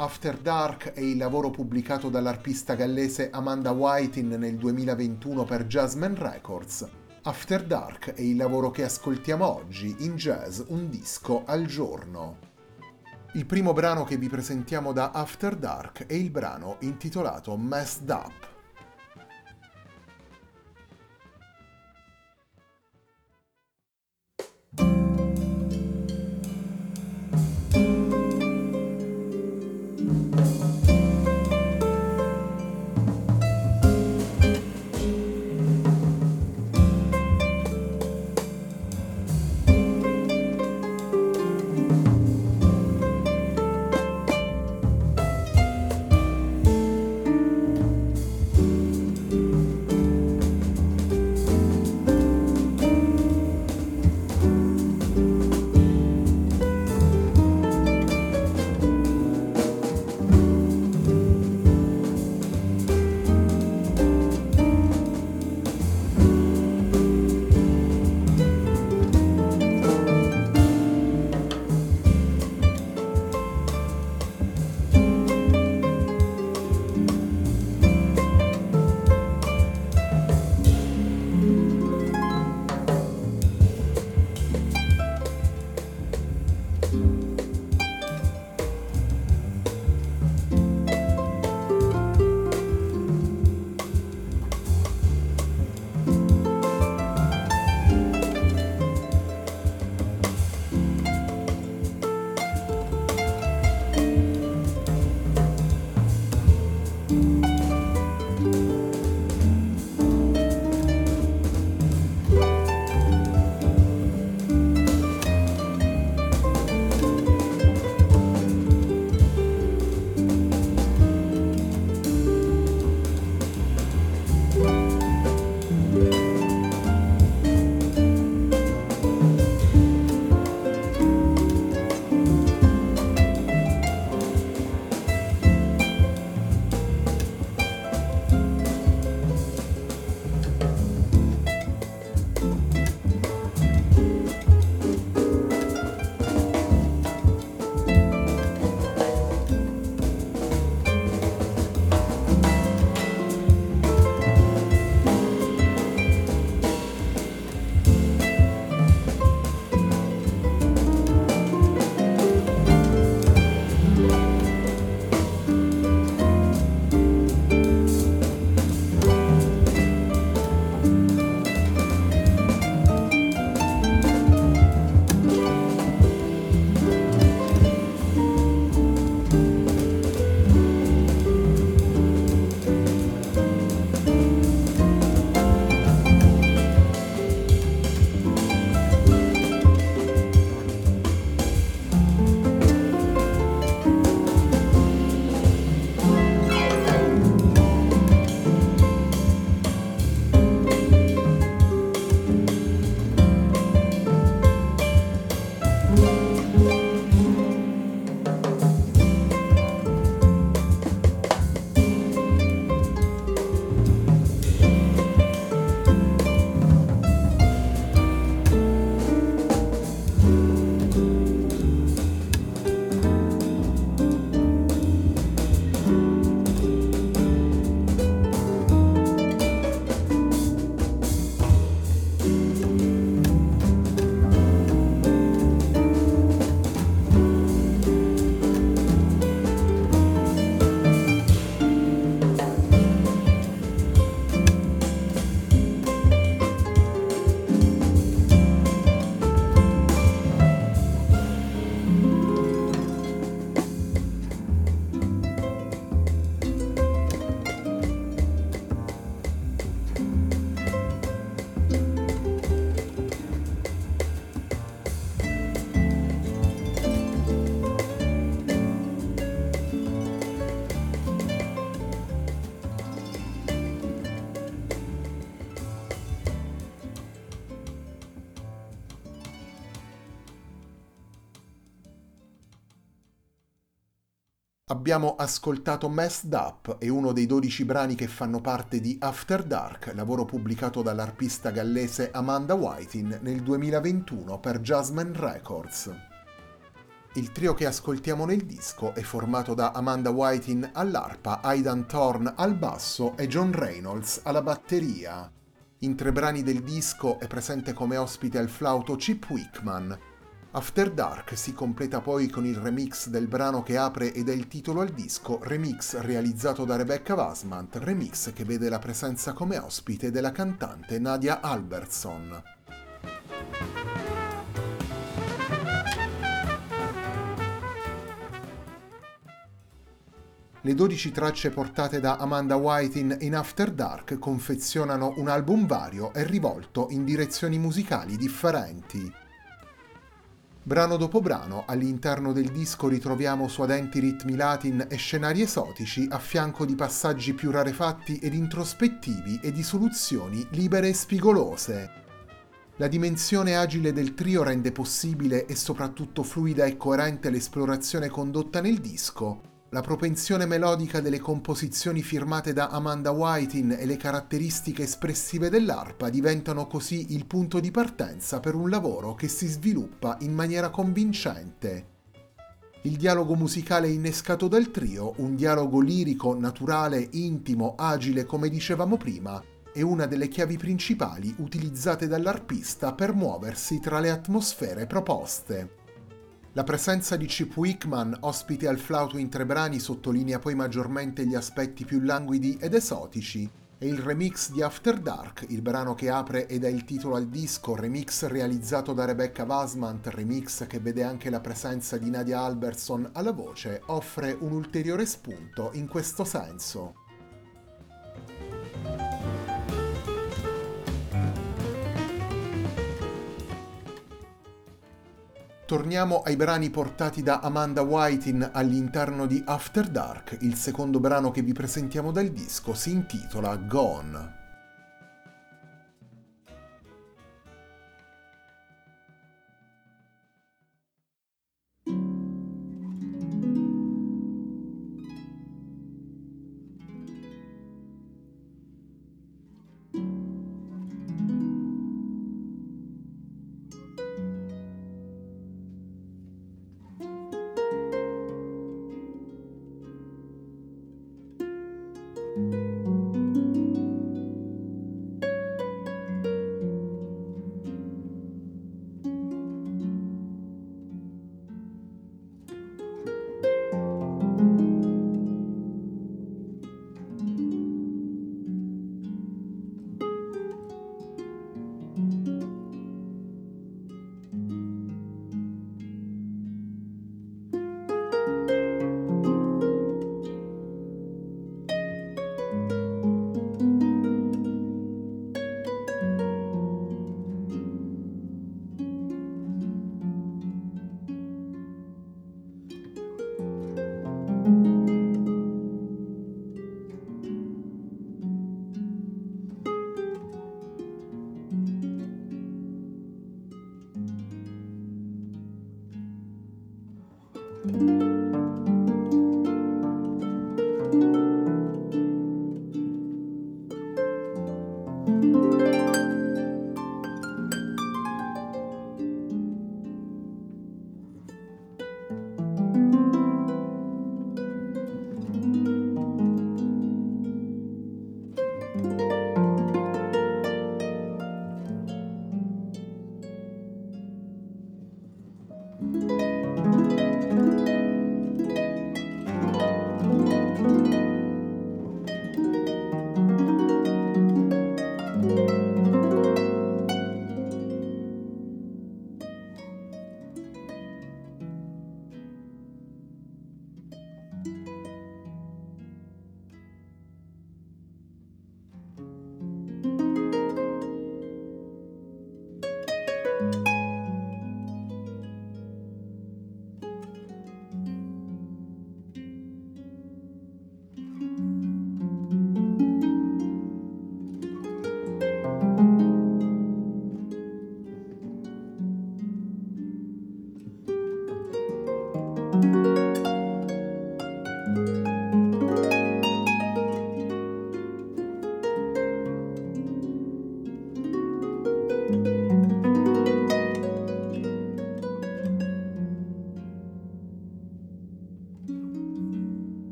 After Dark è il lavoro pubblicato dall'arpista gallese Amanda Whiting nel 2021 per Jasmine Records. After Dark è il lavoro che ascoltiamo oggi in jazz un disco al giorno. Il primo brano che vi presentiamo da After Dark è il brano intitolato Messed Up. Abbiamo ascoltato Messed Up e uno dei 12 brani che fanno parte di After Dark, lavoro pubblicato dall'arpista gallese Amanda Whiting nel 2021 per Jasmine Records. Il trio che ascoltiamo nel disco è formato da Amanda Whiting all'arpa, Aidan Thorne al basso e John Reynolds alla batteria. In tre brani del disco è presente come ospite al flauto Chip Wickman, After Dark si completa poi con il remix del brano che apre ed è il titolo al disco, remix realizzato da Rebecca Vasmant, remix che vede la presenza come ospite della cantante Nadia Albertson. Le 12 tracce portate da Amanda Whiting in After Dark confezionano un album vario e rivolto in direzioni musicali differenti. Brano dopo brano, all'interno del disco ritroviamo suadenti ritmi latin e scenari esotici a fianco di passaggi più rarefatti ed introspettivi e di soluzioni libere e spigolose. La dimensione agile del trio rende possibile e soprattutto fluida e coerente l'esplorazione condotta nel disco, la propensione melodica delle composizioni firmate da Amanda Whiting e le caratteristiche espressive dell'arpa diventano così il punto di partenza per un lavoro che si sviluppa in maniera convincente. Il dialogo musicale innescato dal trio, un dialogo lirico, naturale, intimo, agile come dicevamo prima, è una delle chiavi principali utilizzate dall'arpista per muoversi tra le atmosfere proposte. La presenza di Chip Wickman, ospite al flauto in tre brani, sottolinea poi maggiormente gli aspetti più languidi ed esotici, e il remix di After Dark, il brano che apre ed è il titolo al disco, remix realizzato da Rebecca Vasmant, remix che vede anche la presenza di Nadia Albertson alla voce, offre un ulteriore spunto in questo senso. Torniamo ai brani portati da Amanda Whiting all'interno di After Dark. Il secondo brano che vi presentiamo dal disco si intitola Gone.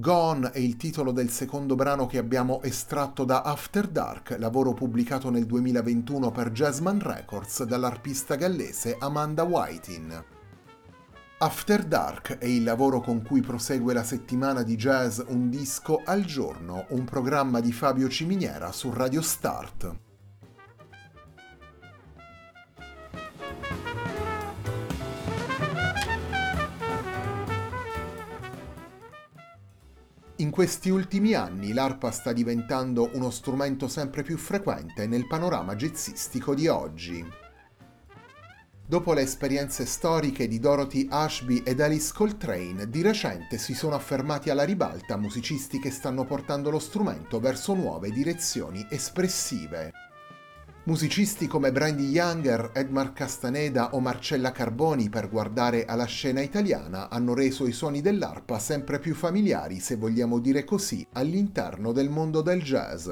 Gone è il titolo del secondo brano che abbiamo estratto da After Dark, lavoro pubblicato nel 2021 per Jazzman Records dall'arpista gallese Amanda Whiting. After Dark è il lavoro con cui prosegue la settimana di jazz Un disco al giorno, un programma di Fabio Ciminiera su Radio Start. In questi ultimi anni l'arpa sta diventando uno strumento sempre più frequente nel panorama jazzistico di oggi. Dopo le esperienze storiche di Dorothy Ashby ed Alice Coltrane, di recente si sono affermati alla ribalta musicisti che stanno portando lo strumento verso nuove direzioni espressive. Musicisti come Brandy Younger, Edmar Castaneda o Marcella Carboni, per guardare alla scena italiana, hanno reso i suoni dell'arpa sempre più familiari, se vogliamo dire così, all'interno del mondo del jazz.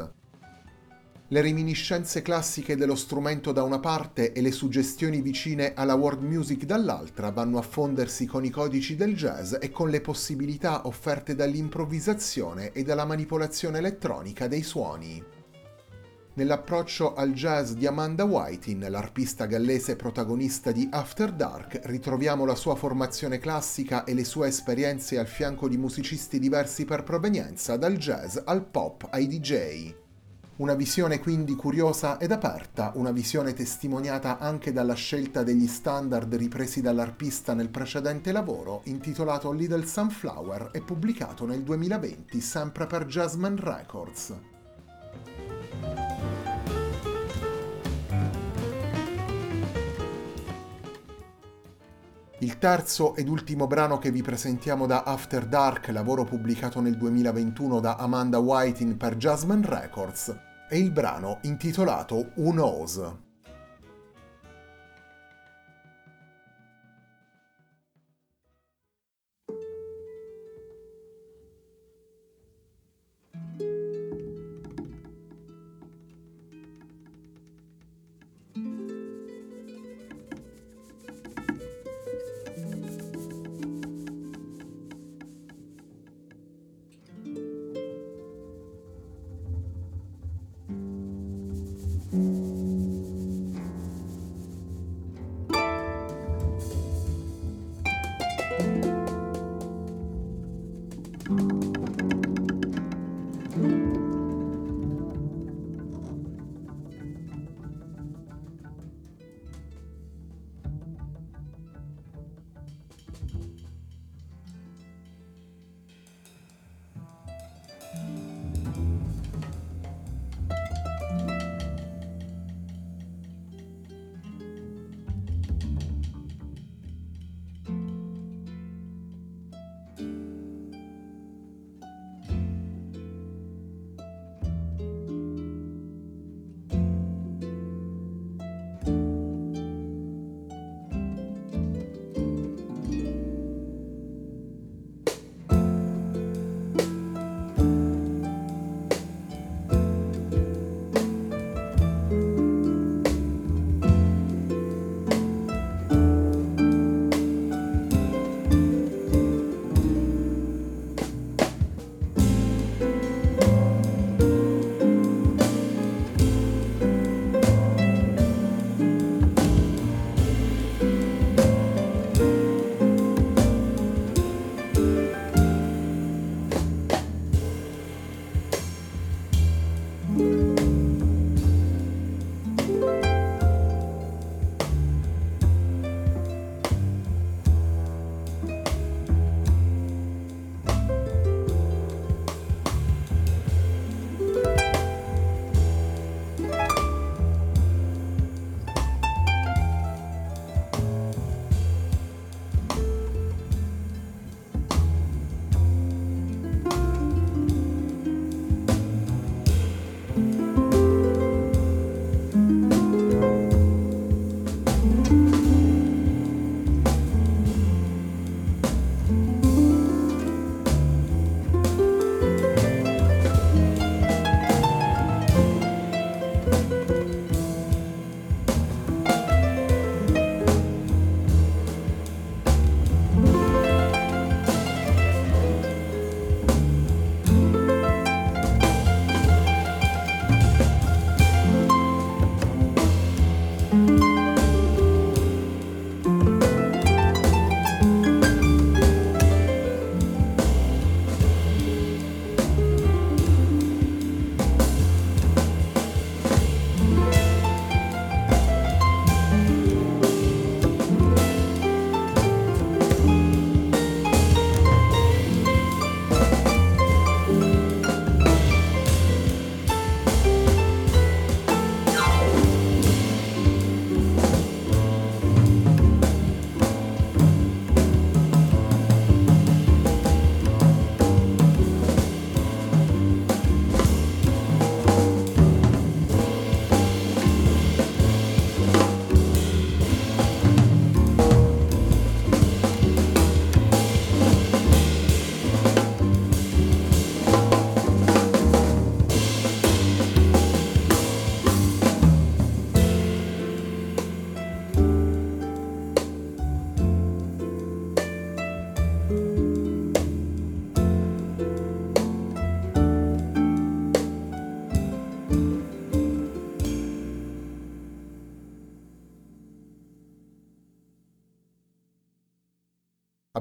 Le reminiscenze classiche dello strumento da una parte e le suggestioni vicine alla world music dall'altra vanno a fondersi con i codici del jazz e con le possibilità offerte dall'improvvisazione e dalla manipolazione elettronica dei suoni. Nell'approccio al jazz di Amanda Whiting, l'arpista gallese protagonista di After Dark, ritroviamo la sua formazione classica e le sue esperienze al fianco di musicisti diversi per provenienza, dal jazz al pop ai DJ. Una visione quindi curiosa ed aperta, una visione testimoniata anche dalla scelta degli standard ripresi dall'arpista nel precedente lavoro, intitolato Little Sunflower e pubblicato nel 2020 sempre per Jasmine Records. Il terzo ed ultimo brano che vi presentiamo da After Dark, lavoro pubblicato nel 2021 da Amanda Whiting per Jasmine Records, è il brano intitolato Who Knows.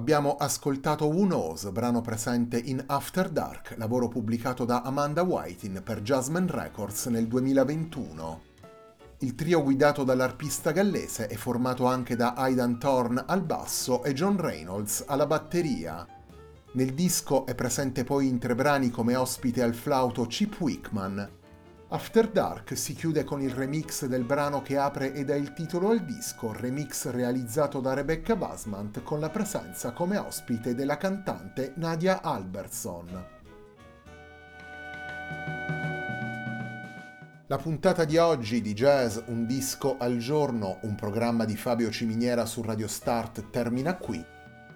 Abbiamo ascoltato Who Knows, brano presente in After Dark, lavoro pubblicato da Amanda Whiting per Jasmine Records nel 2021. Il trio guidato dall'arpista gallese è formato anche da Aidan Thorne al basso e John Reynolds alla batteria. Nel disco è presente poi in tre brani come ospite al flauto Chip Wickman, After Dark si chiude con il remix del brano che apre e dà il titolo al disco, remix realizzato da Rebecca Basmant con la presenza come ospite della cantante Nadia Albertson. La puntata di oggi di Jazz Un disco al giorno, un programma di Fabio Ciminiera su Radio Start termina qui.